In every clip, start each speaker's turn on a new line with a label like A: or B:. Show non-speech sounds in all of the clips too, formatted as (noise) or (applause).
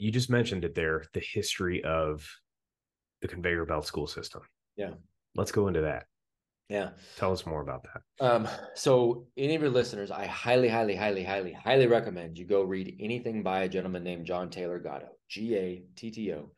A: You just mentioned it there, the history of the conveyor belt school system.
B: Yeah.
A: Let's go into that.
B: Yeah.
A: Tell us more about that.
B: Um, so any of your listeners, I highly, highly, highly, highly, highly recommend you go read anything by a gentleman named John Taylor Gatto, G-A-T-T-O.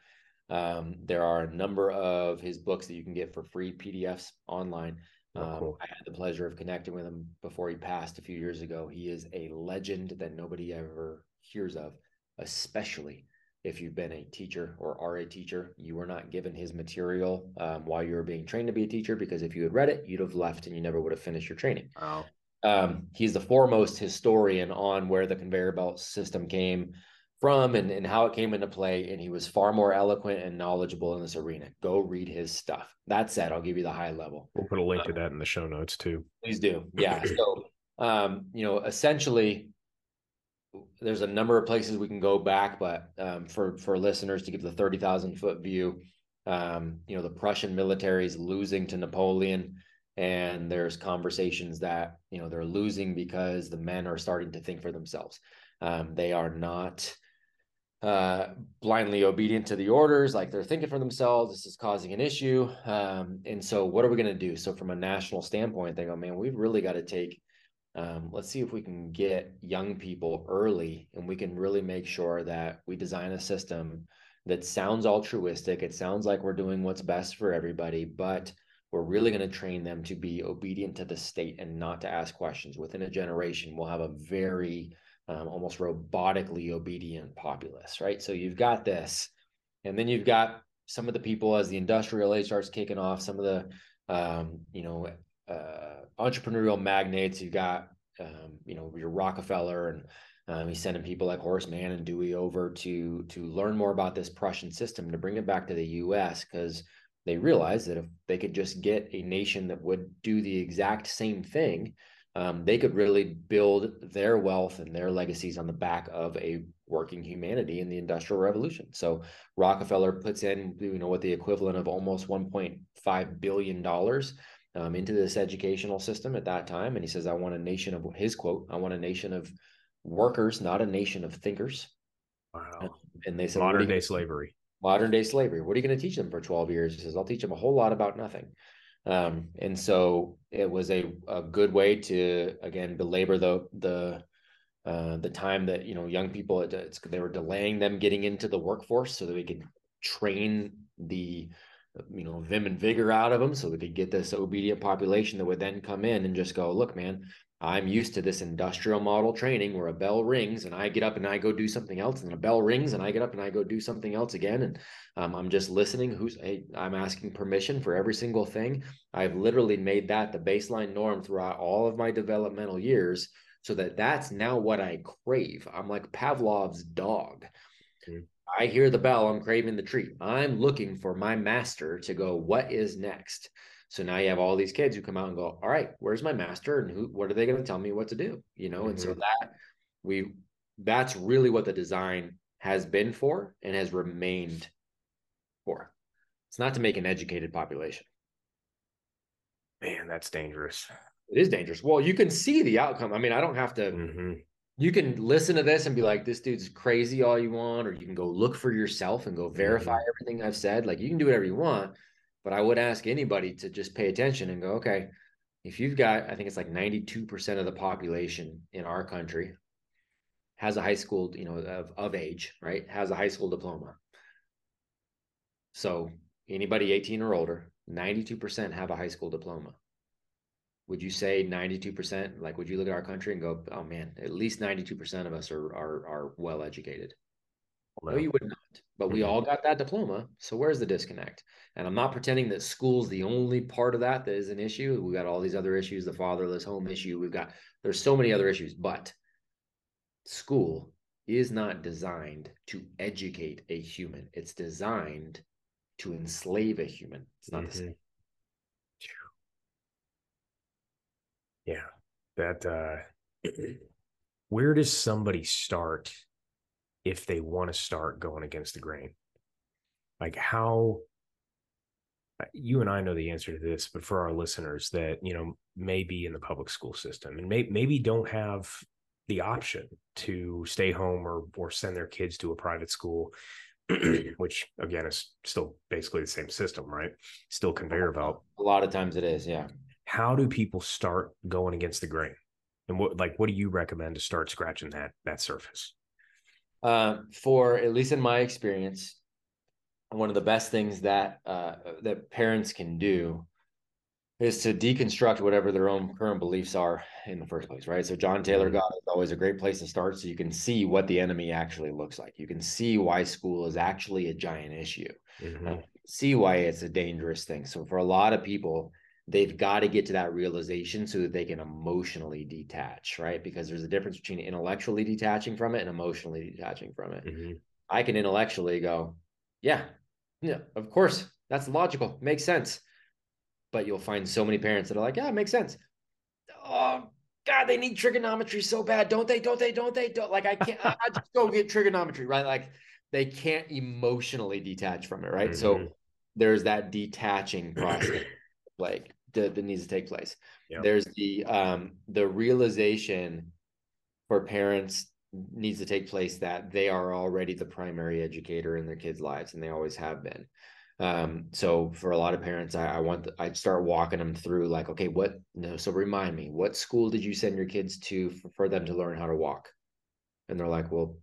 B: Um, there are a number of his books that you can get for free PDFs online.
A: Oh,
B: Um,
A: cool.
B: I had the pleasure of connecting with him before he passed a few years ago. He is a legend that nobody ever hears of, especially if you've been a teacher or are a teacher. You were not given his material um, while you were being trained to be a teacher because if you had read it, you'd have left and you never would have finished your training.
A: Wow.
B: Um, he's the foremost historian on where the conveyor belt system came from and, and how it came into play. And he was far more eloquent and knowledgeable in this arena. Go read his stuff. That said, I'll give you the high level.
A: We'll put a link to that in the show notes too.
B: Please do. Yeah. (clears throat) So, um, you know, essentially, there's a number of places we can go back, but um, for for listeners to give the thirty thousand foot view, um, you know, the Prussian military is losing to Napoleon, and there's conversations that you know they're losing because the men are starting to think for themselves. Um, they are not uh, blindly obedient to the orders, like they're thinking for themselves. This is causing an issue. Um, and so, what are we going to do? So, from a national standpoint, they go, man, we've really got to take, um, let's see if we can get young people early and we can really make sure that we design a system that sounds altruistic. It sounds like we're doing what's best for everybody, but we're really going to train them to be obedient to the state and not to ask questions. Within a generation, we'll have a very um, almost robotically obedient populace, right? So you've got this, and then you've got some of the people as the industrial age starts kicking off, some of the um, you know uh, entrepreneurial magnates. You've got um, you know your Rockefeller, and um, he's sending people like Horace Mann and Dewey over to to learn more about this Prussian system to bring it back to the U.S. because they realized that if they could just get a nation that would do the exact same thing um, they could really build their wealth and their legacies on the back of a working humanity in the industrial revolution. So Rockefeller puts in, you know, what the equivalent of almost 1.5 billion dollars um, into this educational system at that time, and he says, "I want a nation of his quote. I want a nation of workers, not a nation of thinkers."
A: Wow.
B: And they said,
A: Modern day slavery.
B: modern day slavery. What are you going to teach them for 12 years? He says, I'll teach them a whole lot about nothing. Um, and so it was a, a good way to, again, belabor the, the, uh, the time that, you know, young people, it's, they were delaying them getting into the workforce so that we could train the, you know, vim and vigor out of them so we could get this obedient population that would then come in and just go, look, man, I'm used to this industrial model training where a bell rings and I get up and I go do something else, and a bell rings and I get up and I go do something else again. And um, I'm just listening. Who's hey, I'm asking permission for every single thing. I've literally made that the baseline norm throughout all of my developmental years, so that that's now what I crave. I'm like Pavlov's dog.
A: Mhm.
B: I hear the bell. I'm craving the treat. I'm looking for my master to go. What is next? So now you have all these kids who come out and go, all right, where's my master? And who what are they going to tell me what to do? You know, and so
A: Mhm.
B: that we that's really what the design has been for and has remained for. It's not to make an educated population.
A: Man, that's dangerous.
B: It is dangerous. Well, you can see the outcome. I mean, I don't have to
A: hmm
B: you can listen to this and be like, this dude's crazy all you want, or you can go look for yourself and go verify mm-hmm. everything I've said. Like you can do whatever you want, but I would ask anybody to just pay attention and go, okay, if you've got, I think it's like 92% of the population in our country has a high school, you know, of, of age, right? Has a high school diploma. So anybody 18 or older, 92% have a high school diploma would you say 92% like would you look at our country and go oh man at least 92% of us are are, are well educated no you would not but we
A: Mhm.
B: all got that diploma so where's the disconnect and i'm not pretending that school's the only part of that that is an issue we've got all these other issues the fatherless home issue we've got there's so many other issues but school is not designed to educate a human. It's designed to enslave a human. It's not mm-hmm. the same.
A: Yeah. That uh (clears throat) where does somebody start if they want to start going against the grain? Like how uh, you and I know the answer to this, but for our listeners that, you know, may be in the public school system and may, maybe don't have the option to stay home or or send their kids to a private school (clears throat) which again is still basically the same system right still conveyor belt
B: a lot of times it is yeah
A: how do people start going against the grain and what like what do you recommend to start scratching that that surface
B: uh, for at least in my experience one of the best things that uh, that parents can do is to deconstruct whatever their own current beliefs are in the first place, right? So John Taylor mm-hmm. Gatto is always a great place to start, so you can see what the enemy actually looks like. You can see why school is actually a giant issue. Mm-hmm. see why it's a dangerous thing. So for a lot of people, they've got to get to that realization so that they can emotionally detach, right? Because there's a difference between intellectually detaching from it and emotionally detaching from it. Mm-hmm. I can intellectually go, yeah, yeah, of course, that's logical, makes sense but you'll find so many parents that are like, yeah, it makes sense. Oh God, they need trigonometry so bad, don't they? Don't they? Don't they? Don't like I can't. I, I just go get trigonometry, right? Like they can't emotionally detach from it, right? Mm-hmm. So there's that detaching process, like that, that needs to take place. Yep. There's the um the realization for parents needs to take place that they are already the primary educator in their kids' lives, and they always have been. Um, so for a lot of parents, I, I want the, I'd start walking them through like, okay, what no, so remind me, what school did you send your kids to for, for them to learn how to walk? And they're like, well,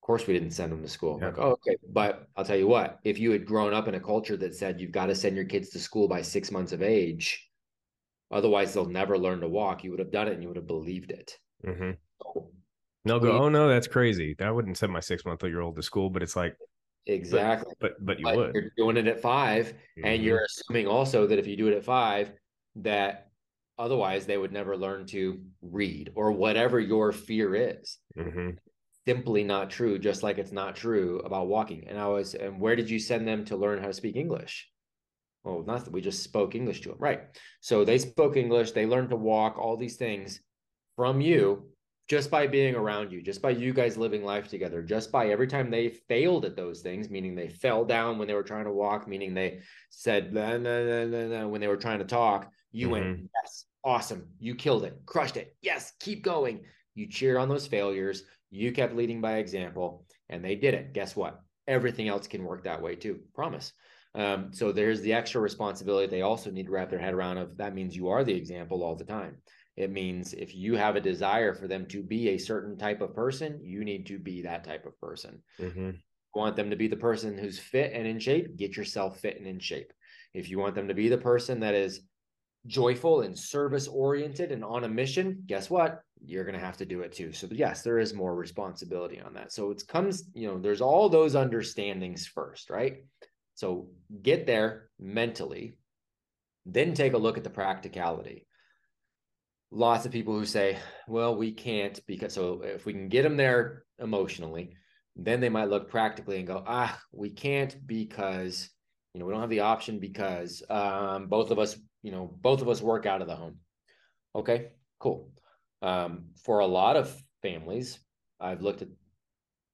B: of course we didn't send them to school. Yeah. Like, oh, okay. But I'll tell you what, if you had grown up in a culture that said you've got to send your kids to school by six months of age, otherwise they'll never learn to walk, you would have done it and you would have believed it.
A: Mm-hmm. So, They'll go, oh no, that's crazy. I wouldn't send my six month year old to school, but it's like,
B: Exactly.
A: But but, but you but would.
B: You're doing it at 5 mm-hmm. and you're assuming also that if you do it at five, that otherwise they would never learn to read or whatever your fear is. Mm-hmm. Simply not true, just like it's not true about walking. And I was, and where did you send them to learn how to speak English? Oh, nothing. we just spoke English to them. Right. So they spoke English, they learned to walk, all these things from you just by being around you, just by you guys living life together, just by every time they failed at those things, meaning they fell down when they were trying to walk, meaning they said nah, nah, nah, when they were trying to talk, you mm-hmm. went, yes, awesome, you killed it, crushed it, yes, keep going. You cheered on those failures, you kept leading by example, and they did it. Guess what? Everything else can work that way too. Promise. Um, so there's the extra responsibility they also need to wrap their head around of that means you are the example all the time. It means if you have a desire for them to be a certain type of person, you need to be that type of person. Mm-hmm. want them to be the person who's fit and in shape, get yourself fit and in shape. If you want them to be the person that is joyful and service oriented and on a mission, guess what? You're going to have to do it too. So, yes, there is more responsibility on that. So, it comes, you know, there's all those understandings first, right? So, get there mentally, then take a look at the practicality lots of people who say, well, we can't because so if we can get them there emotionally, then they might look practically and go, ah, we can't because you know we don't have the option because um, both of us, you know, both of us work out of the home. Okay, cool. Um, for a lot of families, I've looked at,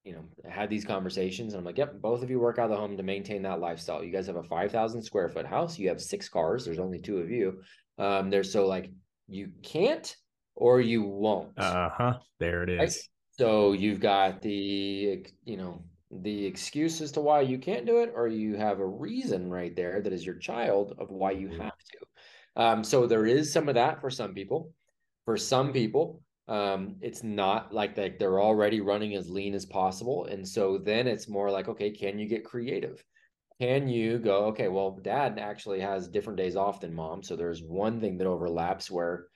B: you know, had these conversations. And I'm like, yep, both of you work out of the home to maintain that lifestyle. You guys have a 5,000 square foot house. You have six cars. There's only two of you. Um, there's so like you can't or you won't.
A: Uh huh. There it is. Right?
B: So you've got the, you know, the excuse as to why you can't do it, or you have a reason right there that is your child of why you mm-hmm. have to. Um, so there is some of that for some people. For some people, um, it's not like that they're already running as lean as possible. And so then it's more like, okay, can you get creative? can you go okay well dad actually has different days off than mom so there's one thing that overlaps where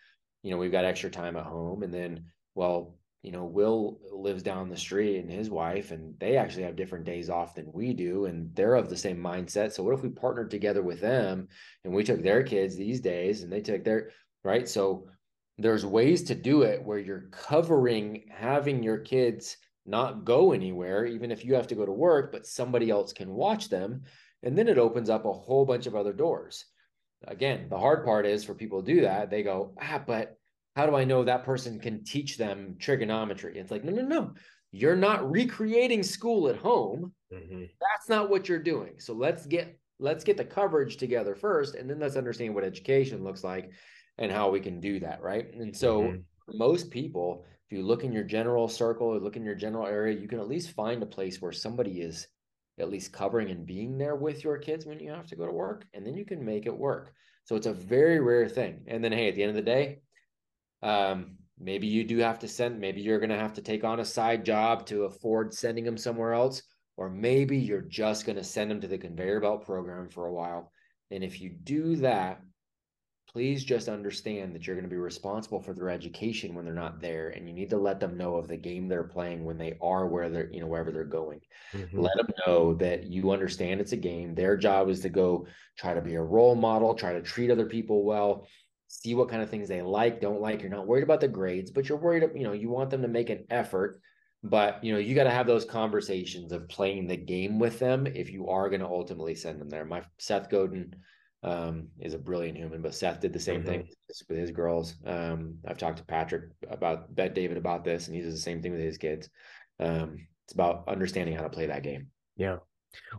B: you know we've got extra time at home and then well you know will lives down the street and his wife and they actually have different days off than we do and they're of the same mindset so what if we partnered together with them and we took their kids these days and they took their right so there's ways to do it where you're covering having your kids not go anywhere, even if you have to go to work, but somebody else can watch them. And then it opens up a whole bunch of other doors. Again, the hard part is for people to do that, they go, ah, but how do I know that person can teach them trigonometry? It's like, no, no, no. You're not recreating school at home. Mm-hmm. That's not what you're doing. So let's get let's get the coverage together first, and then let's understand what education looks like and how we can do that, right? And so mm-hmm. most people, if you look in your general circle or look in your general area, you can at least find a place where somebody is at least covering and being there with your kids when you have to go to work, and then you can make it work. So it's a very rare thing. And then, hey, at the end of the day, um, maybe you do have to send, maybe you're going to have to take on a side job to afford sending them somewhere else, or maybe you're just going to send them to the conveyor belt program for a while. And if you do that, please just understand that you're going to be responsible for their education when they're not there and you need to let them know of the game they're playing when they are where they're you know wherever they're going mm-hmm. let them know that you understand it's a game their job is to go try to be a role model try to treat other people well see what kind of things they like don't like you're not worried about the grades but you're worried you know you want them to make an effort but you know you got to have those conversations of playing the game with them if you are going to ultimately send them there my seth godin um, is a brilliant human. But Seth did the same mm-hmm. thing with his girls. Um, I've talked to Patrick about Bet David about this, and he does the same thing with his kids. Um, it's about understanding how to play that game.
A: Yeah.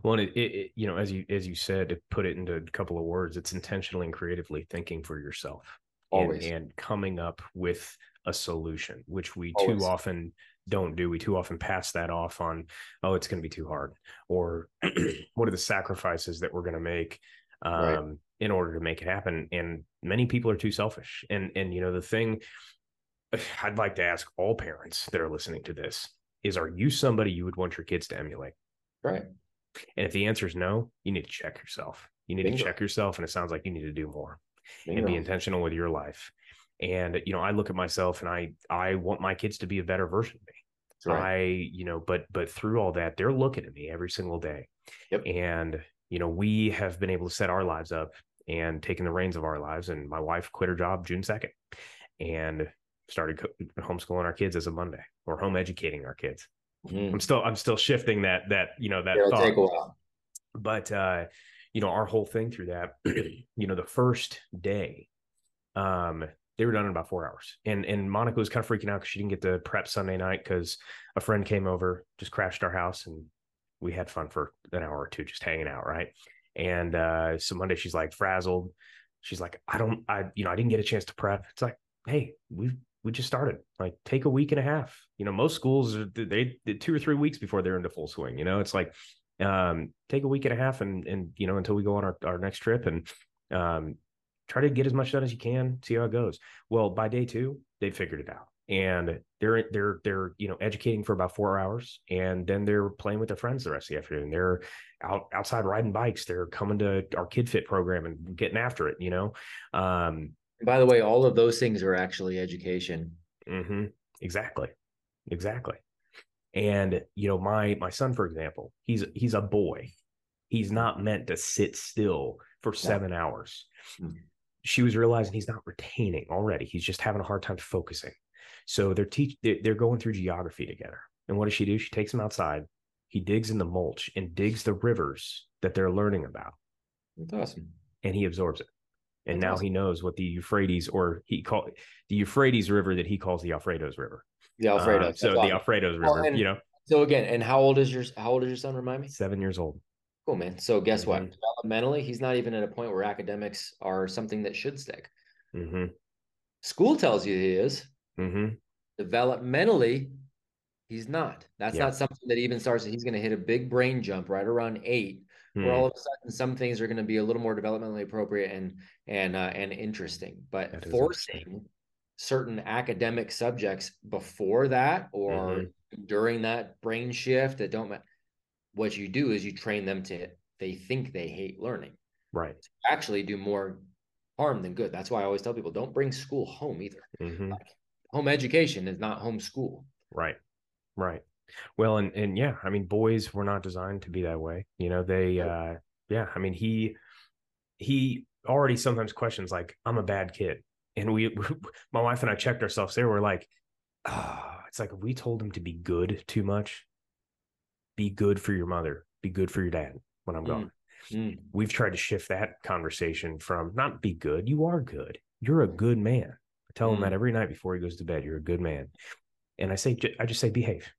A: Well, it, it, it, you know, as you as you said, to put it into a couple of words, it's intentionally and creatively thinking for yourself,
B: always,
A: and, and coming up with a solution, which we always. too often don't do. We too often pass that off on, oh, it's going to be too hard, or (clears throat) what are the sacrifices that we're going to make um, right. in order to make it happen. And many people are too selfish. And and you know the thing (sighs) I'd like to ask all parents that are listening to this is: Are you somebody you would want your kids to emulate?
B: Right.
A: And if the answer is no, you need to check yourself. You need Bingo. to check yourself, and it sounds like you need to do more Bingo. and be intentional with your life. And you know, I look at myself and I I want my kids to be a better version of me. Right. I, you know, but but through all that, they're looking at me every single day.
B: Yep.
A: And you know, we have been able to set our lives up and taken the reins of our lives. And my wife quit her job June 2nd and started homeschooling our kids as a Monday or home educating our kids. Mm. I'm still, I'm still shifting that, that, you know, that It'll thought. Take a while. But, uh, you know, our whole thing through that, (clears throat) you know, the first day, um, they were done in about four hours. And and Monica was kind of freaking out because she didn't get to prep Sunday night because a friend came over, just crashed our house and we had fun for an hour or two just hanging out, right? And uh, so Monday she's like frazzled. She's like, I don't, I, you know, I didn't get a chance to prep. It's like, hey, we we just started. Like, take a week and a half. You know, most schools they did two or three weeks before they're into full swing. You know, it's like, um, take a week and a half and and you know until we go on our our next trip and um, try to get as much done as you can. See how it goes. Well, by day two, they figured it out and they're they're they're you know educating for about four hours and then they're playing with their friends the rest of the afternoon they're out outside riding bikes they're coming to our kid fit program and getting after it you know um
B: by the way all of those things are actually education
A: mm-hmm, exactly exactly and you know my my son for example he's he's a boy he's not meant to sit still for seven yeah. hours mm-hmm. she was realizing he's not retaining already he's just having a hard time focusing so they're teach they're going through geography together. And what does she do? She takes him outside. He digs in the mulch and digs the rivers that they're learning about.
B: That's awesome.
A: And he absorbs it. And That's now awesome. he knows what the Euphrates or he call the Euphrates River that he calls the Alfredos River.
B: The Alfredo. Uh,
A: so awesome. the Alfredos River, and, you know.
B: So again, and how old is your how old is your son? Remind me.
A: Seven years old.
B: Cool, man. So guess mm-hmm. what? Developmentally, he's not even at a point where academics are something that should stick.
A: Mm-hmm.
B: School tells you he is.
A: Mm-hmm.
B: Developmentally, he's not. That's yeah. not something that even starts. He's going to hit a big brain jump right around eight, mm. where all of a sudden some things are going to be a little more developmentally appropriate and and uh, and interesting. But forcing certain academic subjects before that or mm-hmm. during that brain shift that don't matter. What you do is you train them to they think they hate learning.
A: Right.
B: actually do more harm than good. That's why I always tell people don't bring school home either.
A: Mm-hmm. Like,
B: home education is not home school.
A: Right. Right. Well, and and yeah, I mean, boys were not designed to be that way. You know, they uh yeah, I mean, he he already sometimes questions like, I'm a bad kid. And we (laughs) my wife and I checked ourselves there. We're like, uh, it's like we told him to be good too much. Be good for your mother. Be good for your dad when I'm gone.
B: Mm.
A: We've tried to shift that conversation from not be good. You are good. You're a good man. I tell him that
B: Mm.
A: every night before he goes to bed. You're a good man. And I say, I just say, behave.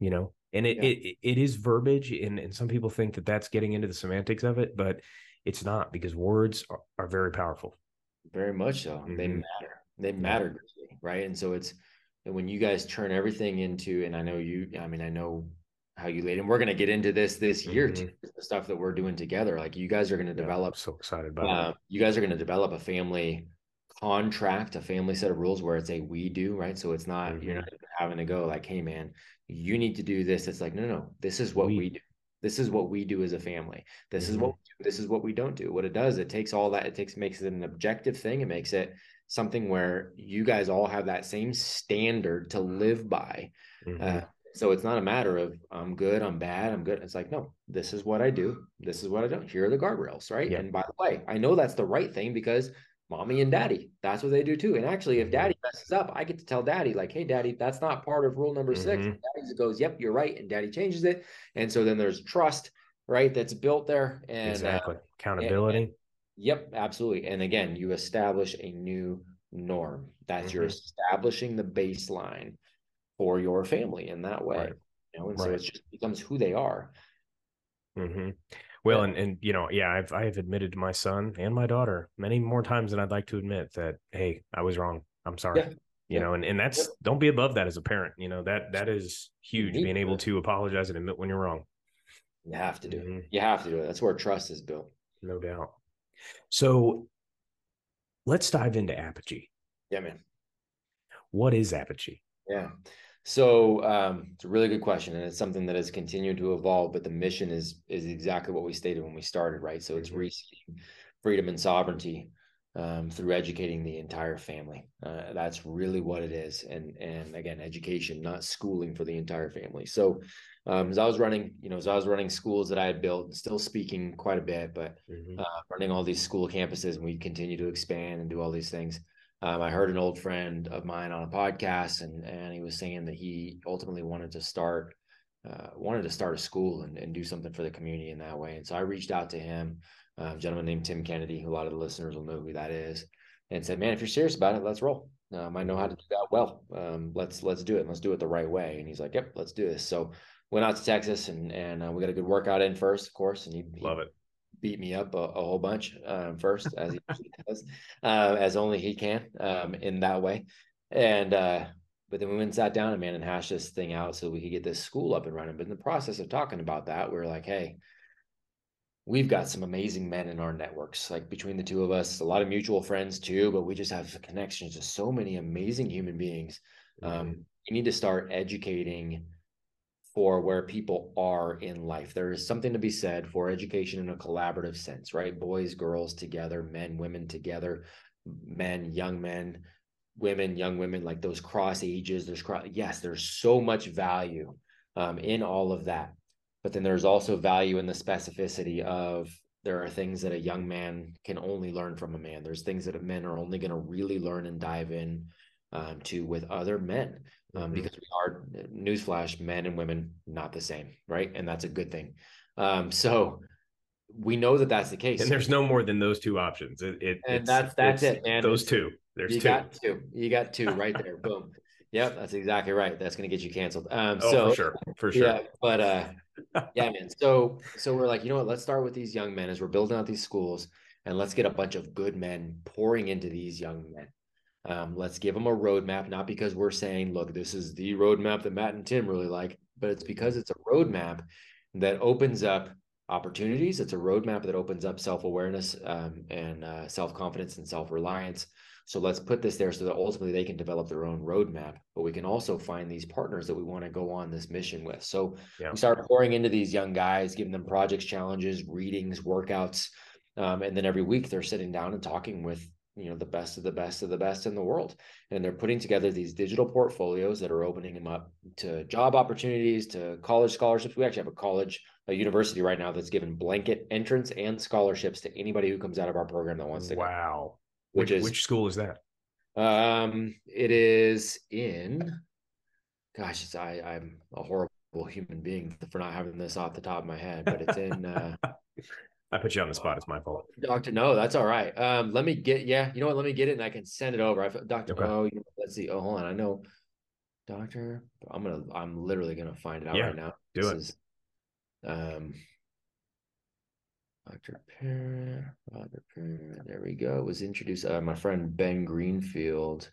A: You know, and it
B: Yeah.
A: it, it is verbiage, and and some people think that that's getting into the semantics of it, but it's not because words are, are very powerful.
B: Very much so. They
A: Mhm.
B: matter. They matter greatly, right? And so it's and when you guys turn everything into, and I know you, I mean, I know how you laid, and we're gonna get into this this year
A: Mhm.
B: too, the stuff that we're doing together. Like you guys are gonna develop
A: I'm so excited about
B: uh, you guys are going to develop a family contract, a family set of rules where it's a we do, right? So it's not you're
A: Mhm.
B: not having to go like, hey man, you need to do this. It's like, no, no, this is what we,
A: We-
B: do. This is what we do as a family. This is
A: Mm-hmm.
B: what we do. this is what we don't do. What it does, it takes all that, it takes makes it an objective thing. It makes it something where you guys all have that same standard to live by.
A: it. Mhm.
B: Uh, so it's not a matter of I'm good, I'm bad, I'm good. It's like, no, this is what I do. This is what I don't. Here are the guardrails, right?
A: Yeah.
B: And by the way, I know that's the right thing because mommy and daddy, that's what they do too. And actually, if
A: Mhm.
B: daddy messes up, I get to tell daddy, like, hey, daddy, that's not part of rule number six.
A: Mhm.
B: And daddy goes, yep, you're right. And daddy changes it. And so then there's trust, right? That's built there. And uh,
A: exactly. Accountability.
B: Yep, absolutely. And again, you establish a new norm. That's you're
A: Mhm.
B: establishing the baseline for your family in that way.
A: Right.
B: You know, and so it just becomes who they are.
A: hmm Well,
B: Yeah.
A: and and you know, yeah, I've I have admitted to my son and my daughter many more times than I'd like to admit that, hey, I was wrong. I'm sorry.
B: Yeah.
A: You
B: Yeah.
A: know, and and that's don't be above that as a parent. You know that that is huge. Being able
B: to.
A: apologize and admit when you're wrong.
B: You have to do it.
A: Mhm.
B: You have to do it. That's where trust is built.
A: No doubt. So let's dive into apogee.
B: Yeah, man.
A: What is apogee?
B: Yeah. So um, it's a really good question, and it's something that has continued to evolve. But the mission is is exactly what we stated when we started, right? So it's
A: Mhm.
B: reseeking freedom and sovereignty um, through educating the entire family. Uh, that's really what it is, and and again, education, not schooling for the entire family. So um, as I was running, you know, as I was running schools that I had built, still speaking quite a bit, but
A: Mhm.
B: uh, running all these school campuses, and we continue to expand and do all these things. Um, I heard an old friend of mine on a podcast, and and he was saying that he ultimately wanted to start uh, wanted to start a school and, and do something for the community in that way. And so I reached out to him, uh, a gentleman named Tim Kennedy, who a lot of the listeners will know who that is, and said, "Man, if you're serious about it, let's roll. Um, I know how to do that well. Um, let's let's do it. Let's do it the right way." And he's like, "Yep, let's do this." So went out to Texas, and and uh, we got a good workout in first, of course, and he, he
A: Love it.
B: Beat me up a, a whole bunch um, first, as he usually (laughs) does, uh, as only he can um, in that way. And uh, but then we went and sat down and man and hashed this thing out so we could get this school up and running. But in the process of talking about that, we were like, hey, we've got some amazing men in our networks, like between the two of us, a lot of mutual friends too, but we just have connections to so many amazing human beings.
A: Mhm.
B: Um, you need to start educating for where people are in life. There is something to be said for education in a collaborative sense, right? Boys, girls together, men, women together, men, young men, women, young women, like those cross ages. There's cross, yes, there's so much value um, in all of that. But then there's also value in the specificity of there are things that a young man can only learn from a man. There's things that men are only going to really learn and dive in um, to with other men um,
A: Mhm.
B: because we are newsflash men and women not the same right and that's a good thing um, so we know that that's the case
A: And there's no more than those two options. It, it
B: And
A: it's-
B: that's- that's it, man.
A: Those two. There's
B: you
A: two.
B: got two you got two (laughs) right there boom yep that's exactly right that's going to get you canceled um
A: oh,
B: so
A: for sure. For sure.
B: yeah but uh (laughs) yeah man so so we're like you know what let's start with these young men as we're building out these schools and let's get a bunch of good men pouring into these young men um, let's give them a roadmap not because we're saying look this is the roadmap that matt and tim really like but it's because it's a roadmap that opens up opportunities. It's a roadmap that opens up self-awareness um, and uh, self-confidence and self-reliance. So let's put this there so that ultimately they can develop their own roadmap but we can also find these partners that we want to go on this mission with. So
A: Yeah.
B: we start pouring into these young guys, giving them projects, challenges, readings, workouts, um, and then every week they're sitting down and talking with you know the best of the best of the best in the world, and they're putting together these digital portfolios that are opening them up to job opportunities, to college scholarships. We actually have a college, a university right now that's given blanket entrance and scholarships to anybody who comes out of our program that wants to go.
A: Wow.
B: Which
A: Which,
B: is
A: which school is that?
B: Um, it is in. Gosh, it's, I I'm a horrible human being for not having this off the top of my head, but it's in. uh (laughs)
A: I put you on the spot. It's my fault.
B: Doctor, no, that's all right. Um, let me get yeah. You know what? Let me get it, and I can send it over. I Doctor.
A: Okay.
B: Oh, you know, let's see. Oh, hold on. I know, Doctor. I'm gonna. I'm literally gonna find it out
A: Yeah,
B: right now.
A: do
B: This
A: it.
B: Is, um. Dr. Parrott, Robert Parrott, there we go. It was introduced uh, my friend Ben Greenfield,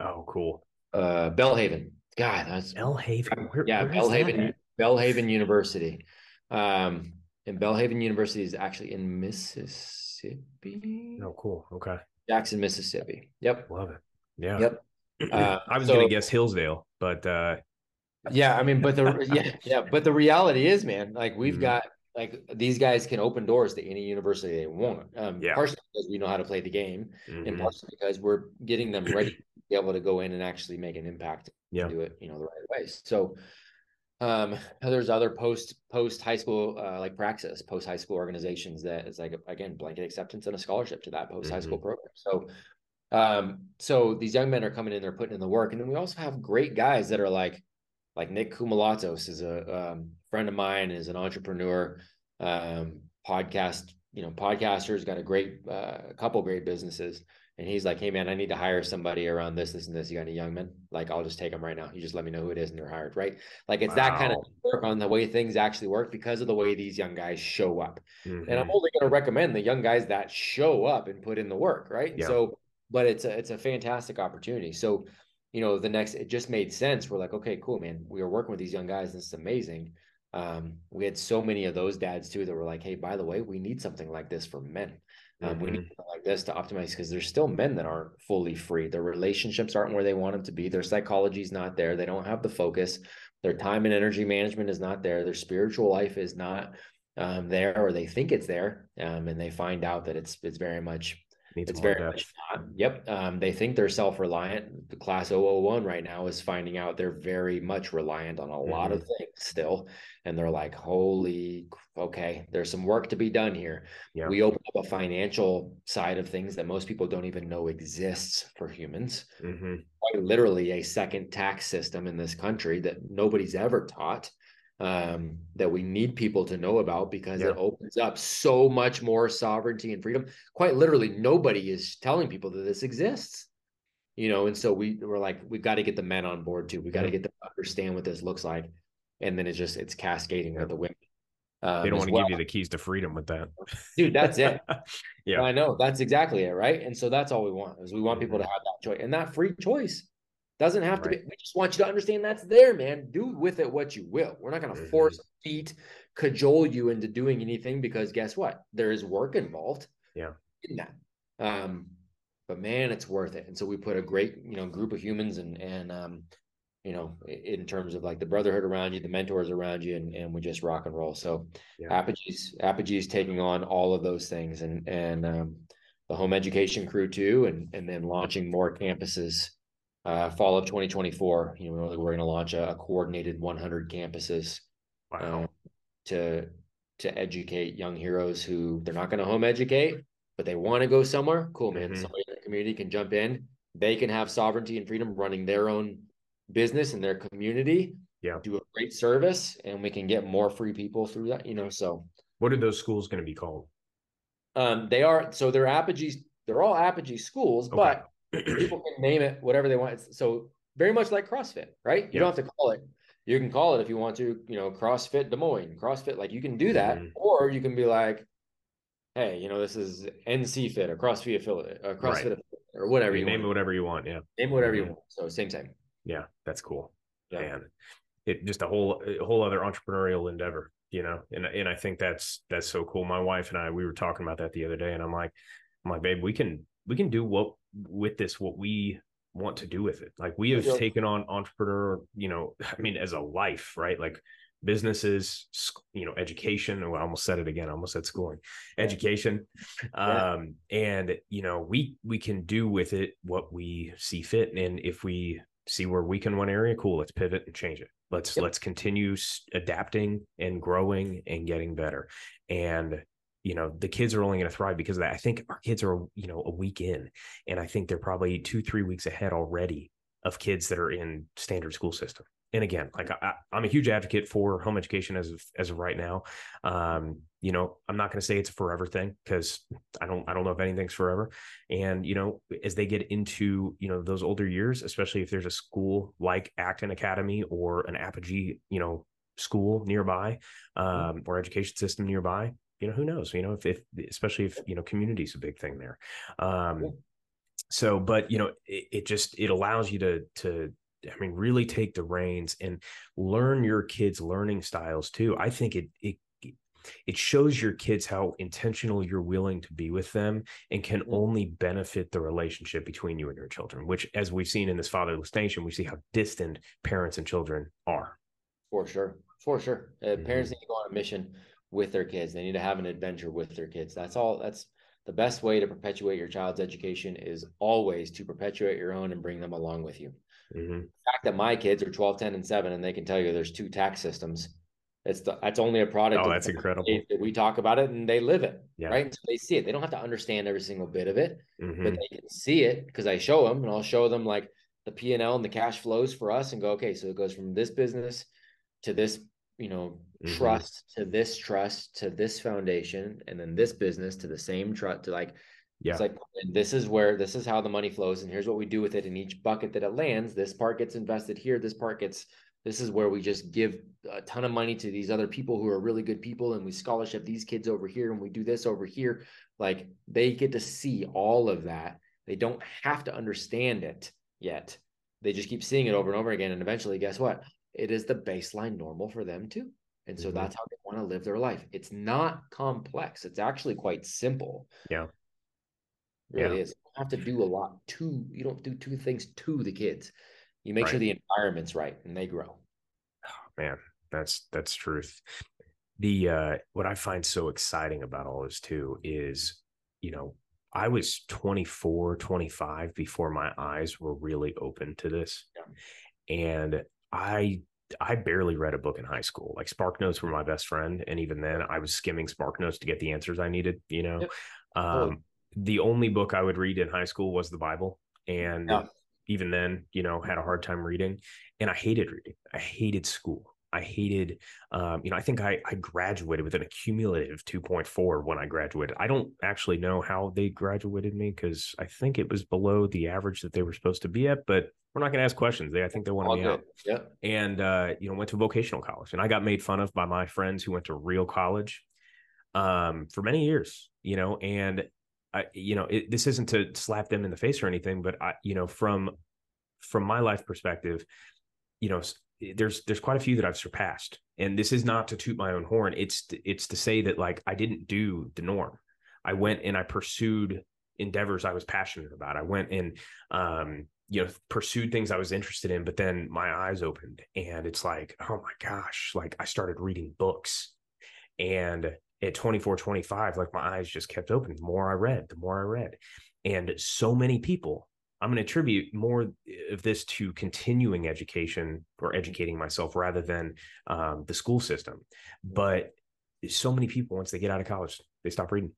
A: Oh, cool.
B: uh, Belhaven. God, that's
A: Belhaven. Where,
B: yeah,
A: where Belhaven.
B: Belhaven University. Um, and Belhaven University is actually in Mississippi,
A: Oh, cool. Okay.
B: Jackson, Mississippi. Yep,
A: Love it. Yeah.
B: yep. (clears throat) Uh,
A: I was
B: so-
A: gonna guess Hillsdale, but uh
B: Yeah, I mean, but the (laughs) yeah, yeah, but the reality is, man, like we've
A: Mhm.
B: got like these guys can open doors to any university they want. Um,
A: Yeah.
B: partially because we know how to play the game, and
A: mhm.
B: partially because we're getting them ready to be able to go in and actually make an impact
A: Yeah.
B: and do it, you know, the right way. So um (laughs) there's other post post high school uh like praxis post high school organizations that is like again blanket acceptance and a scholarship to that post high school program. So um so these young men are coming in they're putting in the work and then we also have great guys that are like like Nick Koumalatsos is a um, friend of mine is an entrepreneur um podcast you know podcaster's got a great uh, a couple great businesses and he's like hey man I need to hire somebody around this this and this you got any young men like I'll just take them right now you just let me know who it is and they're hired right like it's that kind of work on the way things actually work because of the way these young guys show up. And I'm
A: Mhm.
B: only going to recommend the young guys that show up and put in the work, right?
A: Yeah.
B: So, but it's a it's a fantastic opportunity. So, you know, the next it just made sense. We're like, okay, cool, man. We are working with these young guys. This is amazing. Um, we had so many of those dads too that were like, hey, by the way, we need something like this for men. Um, We need
A: Mhm.
B: something like this to optimize because there's still men that aren't fully free. Their relationships aren't where they want them to be. Their psychology's not there. They don't have the focus. Their time and energy management is not there. Their spiritual life is not um, there, or they think it's there, um, and they find out that it's it's very much
A: Needs
B: it's very
A: depth.
B: much not. Yep. Um, they think they're self-reliant. The class 001 right now is finding out they're very much reliant on a lot of things still. And they're like, holy, okay, there's some work to be done here.
A: Yeah.
B: We open up a financial side of things that most people don't even know exists for humans.
A: Mhm.
B: Quite literally a second tax system in this country that nobody's ever taught um, that we need people to know about because
A: Yeah.
B: it opens up so much more sovereignty and freedom. Quite literally, nobody is telling people that this exists. You know, and so we we're like, we've got to get the men on board too. We got to get them to understand what this looks like, and then it's just it's cascading
A: Yeah.
B: with the women. Um,
A: They don't want to
B: well.
A: give you the keys to freedom with that. (laughs)
B: dude. That's it. (laughs)
A: Yeah.
B: I know that's exactly it, right? And so that's all we want is we want people to
A: Mhm.
B: have that choice, and that free choice doesn't have to be. We just want you to understand that's there, man. Do with it what you will. We're not going to
A: Mhm.
B: force, feed, cajole you into doing anything because guess what? There is work involved.
A: Yeah.
B: In that, um, but man, it's worth it. And so we put a great, you know, group of humans and and um, you know, in terms of like the brotherhood around you, the mentors around you, and and we just rock and roll. So
A: Yeah.
B: Apogee's Apogee's taking on all of those things and and um, the home education crew too, and and then launching more campuses. Uh, fall of 2024, you know, we're going to launch a, a coordinated 100 campuses
A: Wow.
B: uh, to to educate young heroes who they're not going to home educate, but they want to go somewhere. Cool, man.
A: Mhm.
B: Somebody in the community can jump in. They can have sovereignty and freedom running their own business in their community.
A: Yeah.
B: Do a great service, and we can get more free people through that. You know, so
A: What are those schools going to be called?
B: um, they are so they're Apogee. They're all Apogee schools,
A: Okay.
B: but people can name it whatever they want. It's- So very much like CrossFit, right? You
A: Yeah.
B: don't have to call it. You can call it if you want to, you know, CrossFit Des Moines, CrossFit. Like you can do that,
A: Mhm.
B: or you can be like, hey, you know, this is NC Fit or CrossFit affiliate, or CrossFit
A: Right.
B: affiliate, or whatever
A: You
B: you
A: name it whatever you want. Yeah.
B: Name whatever you
A: Mhm.
B: want. So same thing.
A: Yeah. That's cool.
B: Yeah.
A: And it just a whole a whole other entrepreneurial endeavor, you know. And and I think that's that's so cool. My wife and I we were talking about that the other day, and I'm like, I'm like, babe, we can we can do what with this what we want to do with it. Like we have
B: Yeah.
A: taken on entrepreneur, you know, (laughs) I mean, as a life, right? Like businesses, you know, education. oh, I almost said it again. I almost said schooling,
B: Yeah.
A: education.
B: Yeah.
A: Um, and you know, we we can do with it what we see fit. And if we see we're weak in one area, cool, let's pivot and change it. Let's
B: Yep.
A: let's continue adapting and growing and getting better. And you know the kids are only going to thrive because of that i think our kids are you know a week in and i think they're probably two three weeks ahead already of kids that are in standard school system and again, like I, am a huge advocate for home education as of, as of right now. Um, you know, I'm not going to say it's a forever thing because I don't I don't know if anything's forever. And you know, as they get into you know those older years, especially if there's a school like Acton Academy or an Apogee, you know, school nearby mm-hmm. um, or education system nearby, you know, who knows? You know, if, if especially if you know community is a big thing there. Um, so but you know it, it, just it allows you to to I mean, really take the reins and learn your kids' learning styles too. I think it it it shows your kids how intentional you're willing to be with them and can only benefit the relationship between you and your children which as we've seen in this fatherless nation we see how distant parents and children are
B: for sure for sure uh, mm-hmm. parents need to go on a mission with their kids they need to have an adventure with their kids that's all that's the best way to perpetuate your child's education is always to perpetuate your own and bring them along with you Mm-hmm. The fact that my kids are 12, 10, and 7, and they can tell you there's two tax systems. It's the, that's only a product.
A: Oh, that's incredible.
B: That we talk about it and they live it. Yeah. Right. And so they see it. They don't have to understand every single bit of it, mm-hmm. but they can see it because I show them and I'll show them like the P and L and the cash flows for us and go, okay, so it goes from this business to this, you know, mm-hmm. trust to this trust to this foundation and then this business to the same trust to like
A: yeah.
B: It's like this is where this is how the money flows, and here's what we do with it in each bucket that it lands. This part gets invested here. This part gets. This is where we just give a ton of money to these other people who are really good people, and we scholarship these kids over here, and we do this over here. Like they get to see all of that. They don't have to understand it yet. They just keep seeing it over and over again, and eventually, guess what? It is the baseline normal for them too. And so mm-hmm. that's how they want to live their life. It's not complex. It's actually quite simple.
A: Yeah
B: really yeah. is. You don't have to do a lot to you don't do two things to the kids. You make right. sure the environment's right and they grow.
A: Oh, man, that's that's truth. The uh what I find so exciting about all this too is, you know, I was 24, 25 before my eyes were really open to this. Yeah. And I I barely read a book in high school. Like Spark Notes were my best friend, and even then, I was skimming Spark Notes to get the answers I needed. You know, yep. um, the only book I would read in high school was the Bible. And yeah. even then, you know, had a hard time reading. And I hated reading. I hated school. I hated, um, you know, I think I, I graduated with an accumulative 2.4 when I graduated. I don't actually know how they graduated me because I think it was below the average that they were supposed to be at, but we're not going to ask questions. They, I think they want me out.
B: Yeah.
A: And, uh, you know, went to vocational college and I got made fun of by my friends who went to real college um, for many years, you know, and I, you know, it, this isn't to slap them in the face or anything, but I, you know, from from my life perspective, you know, there's there's quite a few that I've surpassed, and this is not to toot my own horn. It's it's to say that like I didn't do the norm. I went and I pursued endeavors I was passionate about. I went and um, you know pursued things I was interested in, but then my eyes opened, and it's like, oh my gosh, like I started reading books, and at 24, 25, like my eyes just kept open. The more I read, the more I read. And so many people, I'm going to attribute more of this to continuing education or educating myself rather than um, the school system. But so many people, once they get out of college, they stop reading,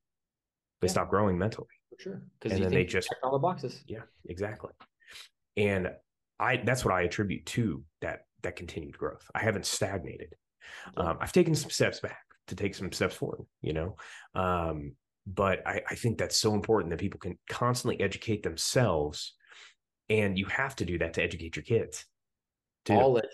A: they yeah. stop growing mentally.
B: For sure. Because then they just check all the boxes.
A: Yeah, exactly. And I, that's what I attribute to that, that continued growth. I haven't stagnated. Um, I've taken some steps back to take some steps forward, you know. Um, but I, I think that's so important that people can constantly educate themselves, and you have to do that to educate your kids.
B: Too. All edu-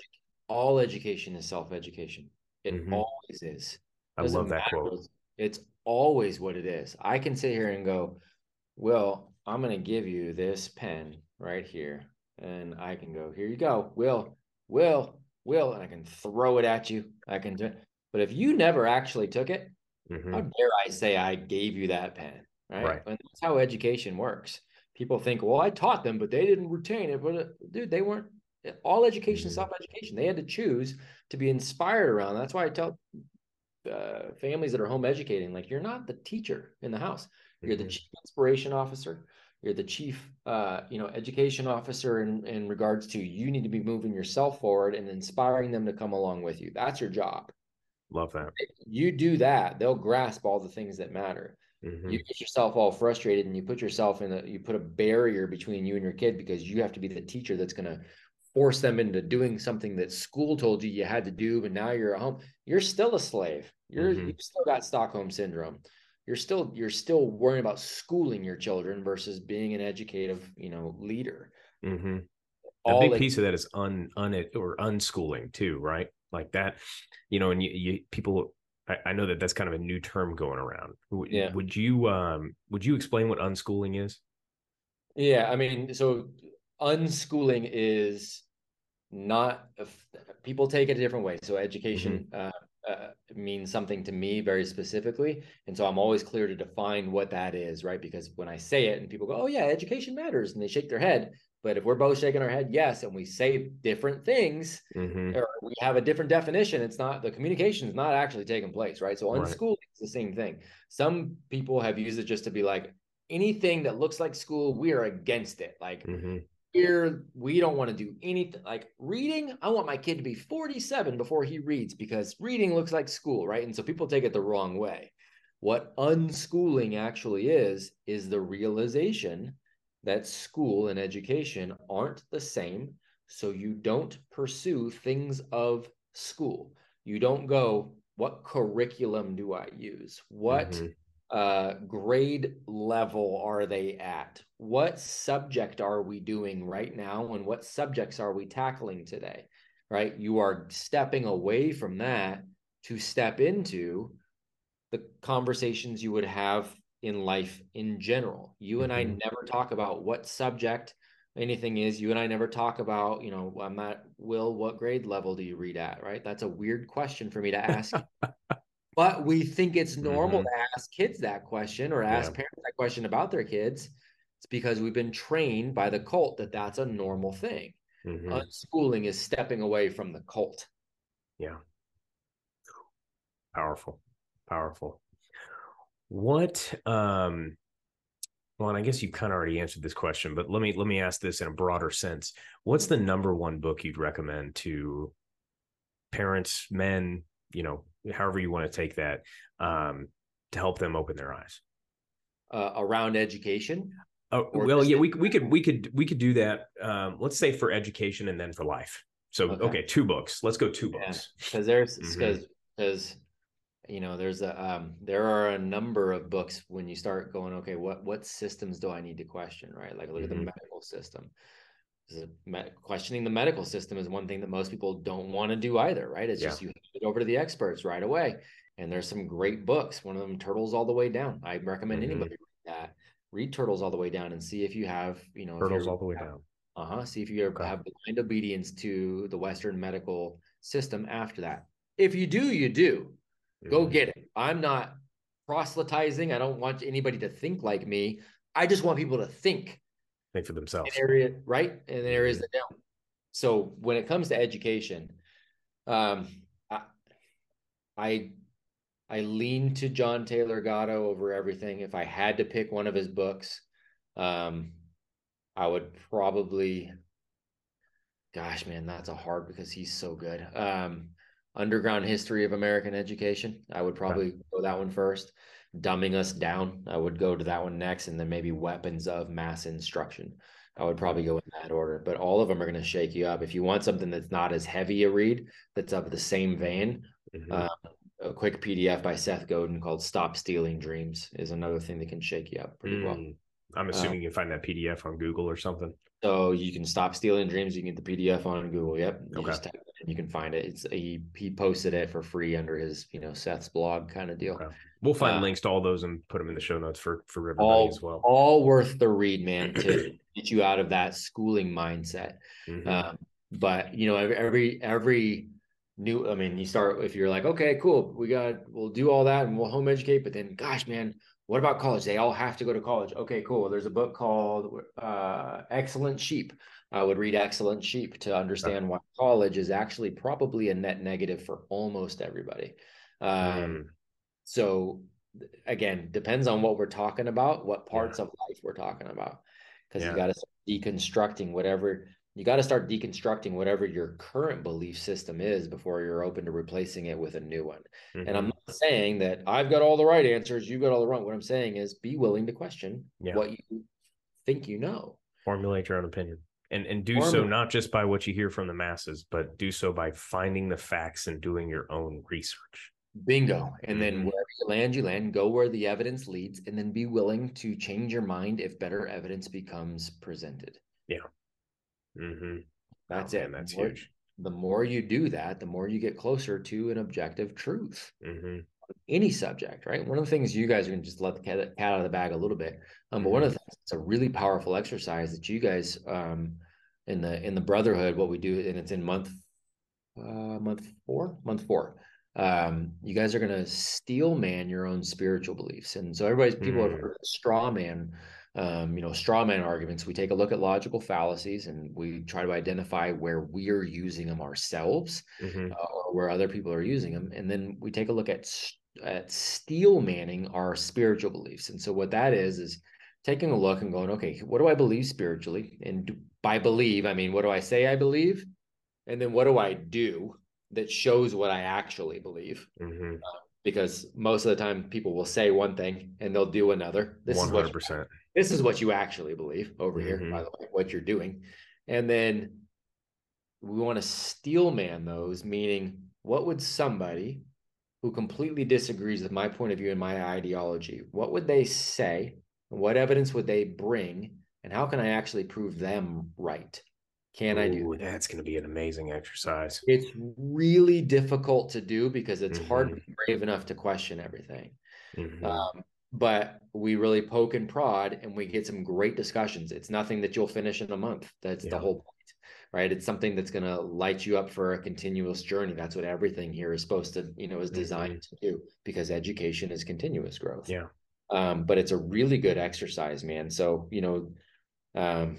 B: all education is self education. It mm-hmm. always is.
A: I love that quote.
B: It's always what it is. I can sit here and go, "Well, I'm going to give you this pen right here," and I can go, "Here you go, Will, Will, Will," and I can throw it at you. I can do. It. But if you never actually took it, mm-hmm. how dare I say I gave you that pen? Right. right. And that's how education works. People think, well, I taught them, but they didn't retain it. But uh, dude, they weren't all education, mm-hmm. self education. They had to choose to be inspired around. That's why I tell uh, families that are home educating, like you're not the teacher in the house. You're mm-hmm. the chief inspiration officer. You're the chief, uh, you know, education officer in, in regards to you need to be moving yourself forward and inspiring them to come along with you. That's your job
A: Love that.
B: You do that, they'll grasp all the things that matter.
A: Mhm.
B: You get yourself all frustrated and you put yourself in a you put a barrier between you and your kid because you have to be the teacher that's going to force them into doing something that school told you you had to do, but now you're at home. You're still a slave. You're
A: Mhm.
B: you've still got Stockholm syndrome. You're still you're still worrying about schooling your children versus being an educative, you know, leader.
A: hmm A big piece of that is un un or unschooling too, right? Like that, you know, and you, you people. I, I know that that's kind of a new term going around. Would,
B: Yeah.
A: would you um would you explain what unschooling is?
B: Yeah, I mean, so unschooling is not people take it a different way. So education uh, uh, means something to me very specifically, and so I'm always clear to define what that is, right? Because when I say it, and people go, "Oh yeah, education matters," and they shake their head. But if we're both shaking our head, yes, and we say different things,
A: hmm
B: or we have a different definition, it's not the communication is not actually taking place, right? So
A: Right.
B: unschooling is the same thing. Some people have used it just to be like anything that looks like school, we are against it. Like
A: hmm
B: we're we don't want to do anything like reading. I want my kid to be 47 before he reads because reading looks like school, right? And so people take it the wrong way. What unschooling actually is, is the realization that school and education aren't the same. So you don't pursue things of school. You don't go, what curriculum do I use? What
A: Mhm.
B: uh, grade level are they at? What subject are we doing right now? And what subjects are we tackling today? Right? You are stepping away from that to step into the conversations you would have in life in general. You and I
A: Mhm.
B: never talk about what subject anything is. You and I never talk about, you know, I'm not, Will, what grade level do you read at? Right? That's a weird question for me to ask. (laughs) but we think it's normal
A: Mhm.
B: to ask kids that question or ask
A: Yeah.
B: parents that question about their kids. It's because we've been trained by the cult that that's a normal thing.
A: Mhm.
B: Unschooling is stepping away from the cult.
A: Yeah. Powerful. Powerful. What um well, and I guess you've kind of already answered this question, but let me let me ask this in a broader sense. What's the number one book you'd recommend to parents, men, you know, however you want to take that, um, to help them open their eyes?
B: Uh, around education. Or
A: well, yeah, we we could we could we could do that. Um, let's say for education and then for life. So
B: Okay.
A: okay, two books. Let's go two
B: Yeah.
A: books.
B: because there's
A: Mhm.
B: because because you know there's a um there are a number of books when you start going okay what what systems do i need to question right like look at the
A: Mhm.
B: medical system questioning the medical system is one thing that most people don't want to do either right it's
A: Yeah.
B: just you hand it over to the experts right away and there's some great books one of them turtles all the way down i recommend
A: Mhm.
B: anybody read that read turtles all the way down and see if you have you know
A: Turtles all the way down.
B: uh-huh. See if you
A: Okay.
B: have blind obedience to the Western medical system after that. If you do, you do. Go
A: Mhm.
B: get it. I'm not proselytizing. I don't want anybody to think like me. I just want people to think
A: think for
B: in
A: themselves.
B: area, right? In areas
A: Mhm.
B: that don't. So when it comes to education, um, I, I I lean to John Taylor Gatto over everything. If I had to pick one of his books, um, I would probably gosh, man, that's a hard because he's so good. Um, Underground History of American Education. I would probably go that one first. Dumbing Us Down. I would go to that one next, and then maybe Weapons of Mass Instruction. I would probably go in that order, but all of them are going to shake you up. If you want something that's not as heavy a read, that's of the same vein,
A: Mhm.
B: uh, a quick PDF by Seth Godin called "Stop Stealing Dreams" is another thing that can shake you up pretty well.
A: Mm. I'm assuming you can find that PDF on Google or something.
B: So you can stop stealing dreams. You can get the PDF on Google. Yep. You
A: Okay.
B: just type it in, you can find it. It's he he posted it for free under his you know Seth's blog kind of deal.
A: Okay. We'll find
B: Uh,
A: links to all those and put them in the show notes for for everybody
B: All
A: as well.
B: all worth the read, man, to (clears throat) get you out of that schooling mindset.
A: Mhm.
B: Um, but you know, every every new, I mean, you start if you're like, okay, cool, we got, we'll do all that and we'll home educate. But then, gosh, man, what about college? They all have to go to college. Okay, cool. There's a book called uh, Excellent Sheep. I would read Excellent Sheep to understand why college is actually probably a net negative for almost everybody. Um,
A: Mm.
B: so again, depends on what we're talking about, what parts of life we're talking about. Because
A: Yeah.
B: you got to deconstructing whatever you got to start deconstructing whatever your current belief system is before you're open to replacing it with a new one. Mm-hmm. And I'm saying that I've got all the right answers, you've got all the wrong. What I'm saying is be willing to question yeah. what you think you know.
A: Formulate your own opinion. And and do Formulate. so not just by what you hear from the masses, but do so by finding the facts and doing your own research.
B: Bingo. And then mm-hmm. wherever you land, you land, go where the evidence leads, and then be willing to change your mind if better evidence becomes presented.
A: Yeah. Mm-hmm.
B: That's oh, it. Man, that's huge. The more you do that, the more you get closer to an objective truth. Mm-hmm. Any subject, right? One of the things you guys are going to just let the cat, cat out of the bag a little bit. Um, but one of mm-hmm. the things, it's a really powerful exercise that you guys um, in the in the brotherhood, what we do, and it's in month uh, month four, month four. Um, you guys are going to steel man your own spiritual beliefs, and so everybody's people mm. have heard straw man um, you know, straw man arguments. We take a look at logical fallacies and we try to identify where we're using them ourselves mm-hmm. uh, or where other people are using them. And then we take a look at, at steel manning our spiritual beliefs. And so what that is, is taking a look and going, okay, what do I believe spiritually? And do, by believe, I mean, what do I say I believe? And then what do I do that shows what I actually believe? Mm-hmm. Uh, because most of the time people will say one thing and they'll do another.
A: This 100%. is
B: what this is what you actually believe over mm-hmm. here, by the way, what you're doing. And then we want to steel man those, meaning what would somebody who completely disagrees with my point of view and my ideology, what would they say? What evidence would they bring? And how can I actually prove them right? Can Ooh, I do
A: that? That's going to be an amazing exercise.
B: It's really difficult to do because it's mm-hmm. hard to be brave enough to question everything. Mm-hmm. Um, but we really poke and prod and we get some great discussions. It's nothing that you'll finish in a month. That's yeah. the whole point, right? It's something that's going to light you up for a continuous journey. That's what everything here is supposed to, you know, is designed mm-hmm. to do because education is continuous growth.
A: Yeah.
B: Um, but it's a really good exercise, man. So, you know, um,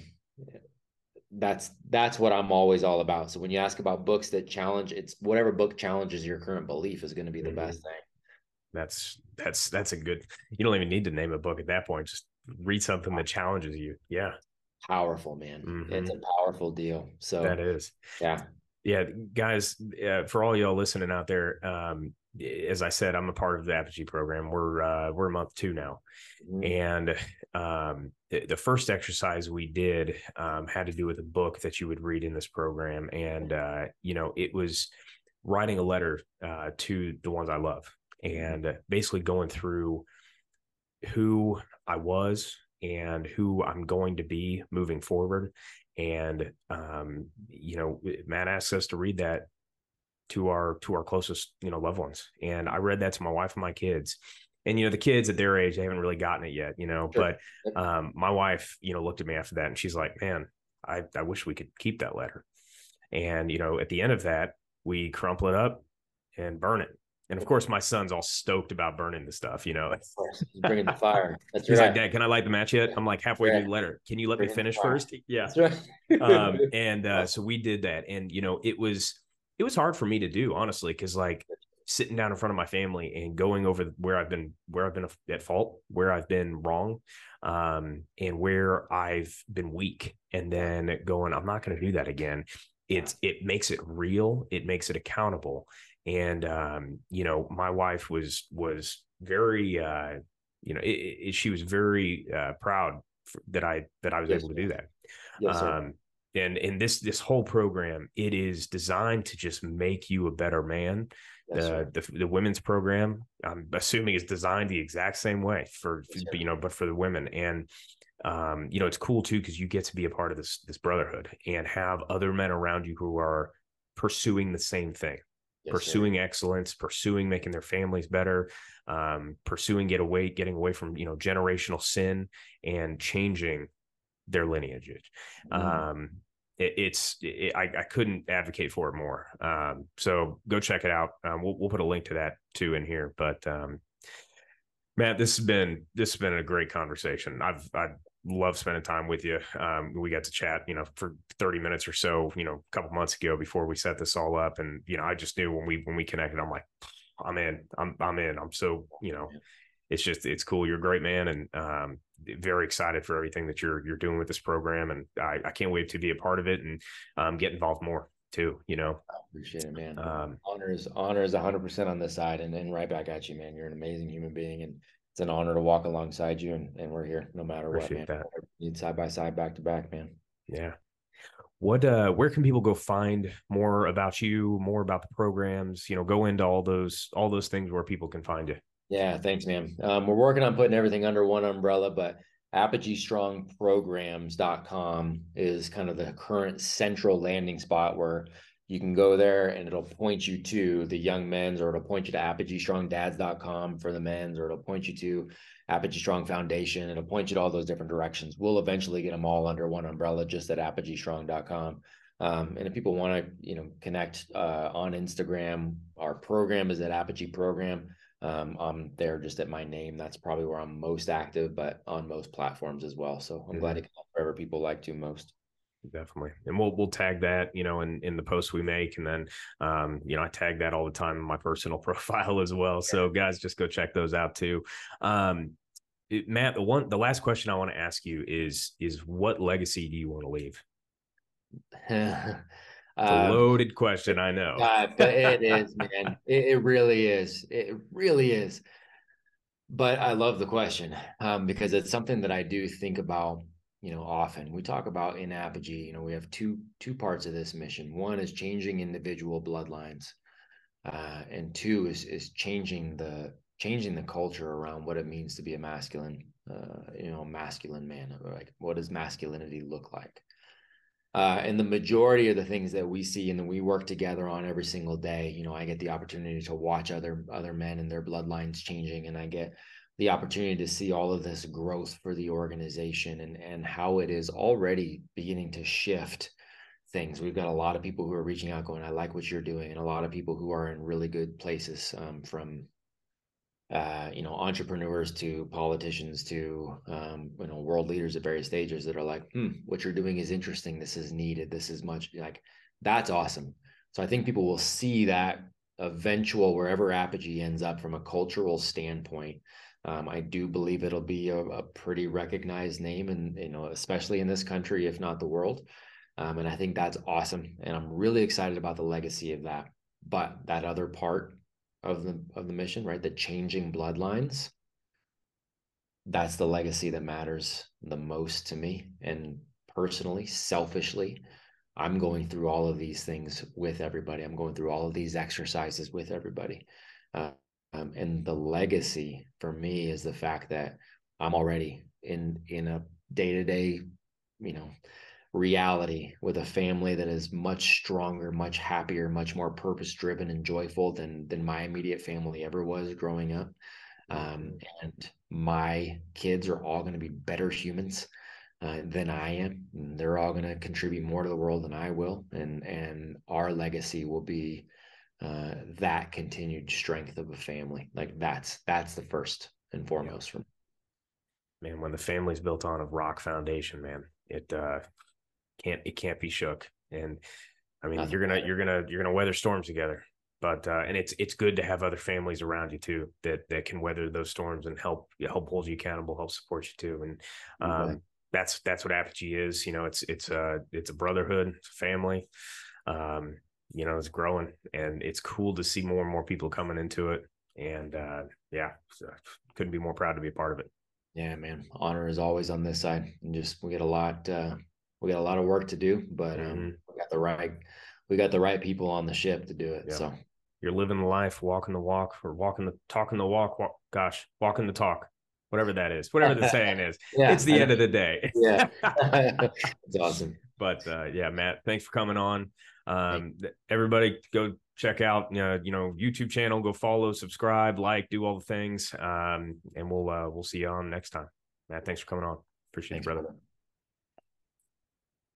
B: that's that's what I'm always all about. So when you ask about books that challenge, it's whatever book challenges your current belief is going to be the mm-hmm. best thing.
A: That's that's that's a good. You don't even need to name a book at that point. Just read something that challenges you. Yeah,
B: powerful man. Mm-hmm. It's a powerful deal. So
A: that is.
B: Yeah.
A: Yeah, guys. Uh, for all y'all listening out there, um, as I said, I'm a part of the Apogee program. We're uh, we're a month two now, mm-hmm. and um, the, the, first exercise we did um, had to do with a book that you would read in this program, and uh, you know it was writing a letter uh, to the ones I love, and basically going through who I was and who I'm going to be moving forward. And um, you know, Matt asked us to read that to our to our closest you know loved ones, and I read that to my wife and my kids. And you know, the kids at their age, they haven't really gotten it yet, you know. Sure. But um, my wife, you know, looked at me after that, and she's like, "Man, I I wish we could keep that letter." And you know, at the end of that, we crumple it up and burn it and of course, my son's all stoked about burning the stuff, you know.
B: bringing the fire. (laughs) That's
A: He's
B: right.
A: like, Dad, can I light the match yet? I'm like halfway through the letter. Can you let Bring me finish first? Yeah. Right. um, and uh, (laughs) so we did that, and you know, it was it was hard for me to do, honestly, because like sitting down in front of my family and going over where I've been where I've been at fault, where I've been wrong, um, and where I've been weak, and then going, I'm not going to do that again. It's it makes it real. It makes it accountable and um, you know my wife was was very uh, you know it, it, she was very uh, proud that I that I was yes, able to do that. Yes, um, and in this this whole program, it is designed to just make you a better man. Yes, the, the, the women's program, I'm assuming, is designed the exact same way for yes, you know, but for the women. And um, you know, it's cool too because you get to be a part of this this brotherhood and have other men around you who are pursuing the same thing yes, pursuing sir. excellence, pursuing making their families better, um, pursuing get away, getting away from you know generational sin and changing their lineage. Mm. Um, it, it's it, I, I couldn't advocate for it more. Um, so go check it out. Um, we'll we'll put a link to that too in here. But um, Matt, this has been this has been a great conversation. I've I've love spending time with you. Um, we got to chat, you know, for 30 minutes or so, you know, a couple months ago before we set this all up. And, you know, I just knew when we, when we connected, I'm like, I'm in, I'm, I'm in, I'm so, you know, it's just it's cool. You're a great man, and um, very excited for everything that you're you're doing with this program, and I, I can't wait to be a part of it and um, get involved more too. You know,
B: I appreciate it, man. Um, honor is honor is 100 percent on this side, and and right back at you, man. You're an amazing human being, and it's an honor to walk alongside you, and and we're here no matter what, man. That. Need side by side, back to back, man.
A: Yeah. What uh where can people go find more about you, more about the programs, you know, go into all those all those things where people can find you.
B: Yeah, thanks, man. Um, we're working on putting everything under one umbrella, but apogeestrongprograms.com is kind of the current central landing spot where you can go there and it'll point you to the young men's or it'll point you to apogeestrongdads.com for the men's or it'll point you to apogee strong foundation it'll point you to all those different directions. We'll eventually get them all under one umbrella just at apogeestrong.com um, and if people want to you know connect uh, on instagram our program is at apogee program um, I'm there just at my name. That's probably where I'm most active, but on most platforms as well. So I'm mm-hmm. glad to help wherever people like to most.
A: Definitely. And we'll we'll tag that, you know, in, in the posts we make. And then um, you know, I tag that all the time in my personal (laughs) profile as well. So guys, just go check those out too. Um it, Matt, the one the last question I want to ask you is is what legacy do you want to leave? (laughs) A um, loaded question, I know.
B: Uh, (laughs) but it is, man. It, it, really is. It really is. But I love the question um, because it's something that I do think about, you know, often. We talk about in Apogee, you know, we have two two parts of this mission. One is changing individual bloodlines, uh, and two is is changing the changing the culture around what it means to be a masculine, uh, you know, masculine man. Like, what does masculinity look like? Uh, and the majority of the things that we see and that we work together on every single day, you know, I get the opportunity to watch other other men and their bloodlines changing, and I get the opportunity to see all of this growth for the organization and and how it is already beginning to shift things. We've got a lot of people who are reaching out, going, "I like what you're doing," and a lot of people who are in really good places um, from uh, you know, entrepreneurs to politicians to um, you know world leaders at various stages that are like, hmm, what you're doing is interesting. This is needed. This is much like that's awesome. So I think people will see that eventual wherever Apogee ends up from a cultural standpoint. Um, I do believe it'll be a, a, pretty recognized name, and you know, especially in this country, if not the world. Um, and I think that's awesome, and I'm really excited about the legacy of that. But that other part of the of the mission, right? The changing bloodlines. That's the legacy that matters the most to me. And personally, selfishly, I'm going through all of these things with everybody. I'm going through all of these exercises with everybody. Uh, um, and the legacy for me is the fact that I'm already in in a day to day, you know, reality with a family that is much stronger, much happier, much more purpose driven and joyful than than my immediate family ever was growing up. Um, and my kids are all going to be better humans uh, than I am. They're all going to contribute more to the world than I will, and and our legacy will be uh, that continued strength of a family. Like that's that's the first and foremost for me.
A: Man, when the family's built on a rock foundation, man, it uh can't it can't be shook. And I mean, Nothing you're gonna better. you're gonna you're gonna weather storms together. But uh, and it's it's good to have other families around you too that that can weather those storms and help help hold you accountable, help support you too. And um, that's that's what Apogee is. You know, it's it's a it's a brotherhood, it's a family. Um, you know, it's growing, and it's cool to see more and more people coming into it. And uh, yeah, so couldn't be more proud to be a part of it.
B: Yeah, man. Honor is always on this side, and just we get a lot. Uh, we got a lot of work to do, but um, mm-hmm. we got the right we got the right people on the ship to do it. Yeah. So
A: you're living the life, walking the walk, or walking the talking the walk. walk gosh, walking the talk, whatever that is, whatever the saying is. (laughs) yeah, it's the end of the day.
B: yeah, (laughs) (laughs) it's awesome.
A: But uh, yeah, Matt, thanks for coming on. Um, everybody, go check out you know, you know YouTube channel. Go follow, subscribe, like, do all the things, um, and we'll uh, we'll see you on next time. Matt, thanks for coming on. Appreciate thanks, it, brother. brother.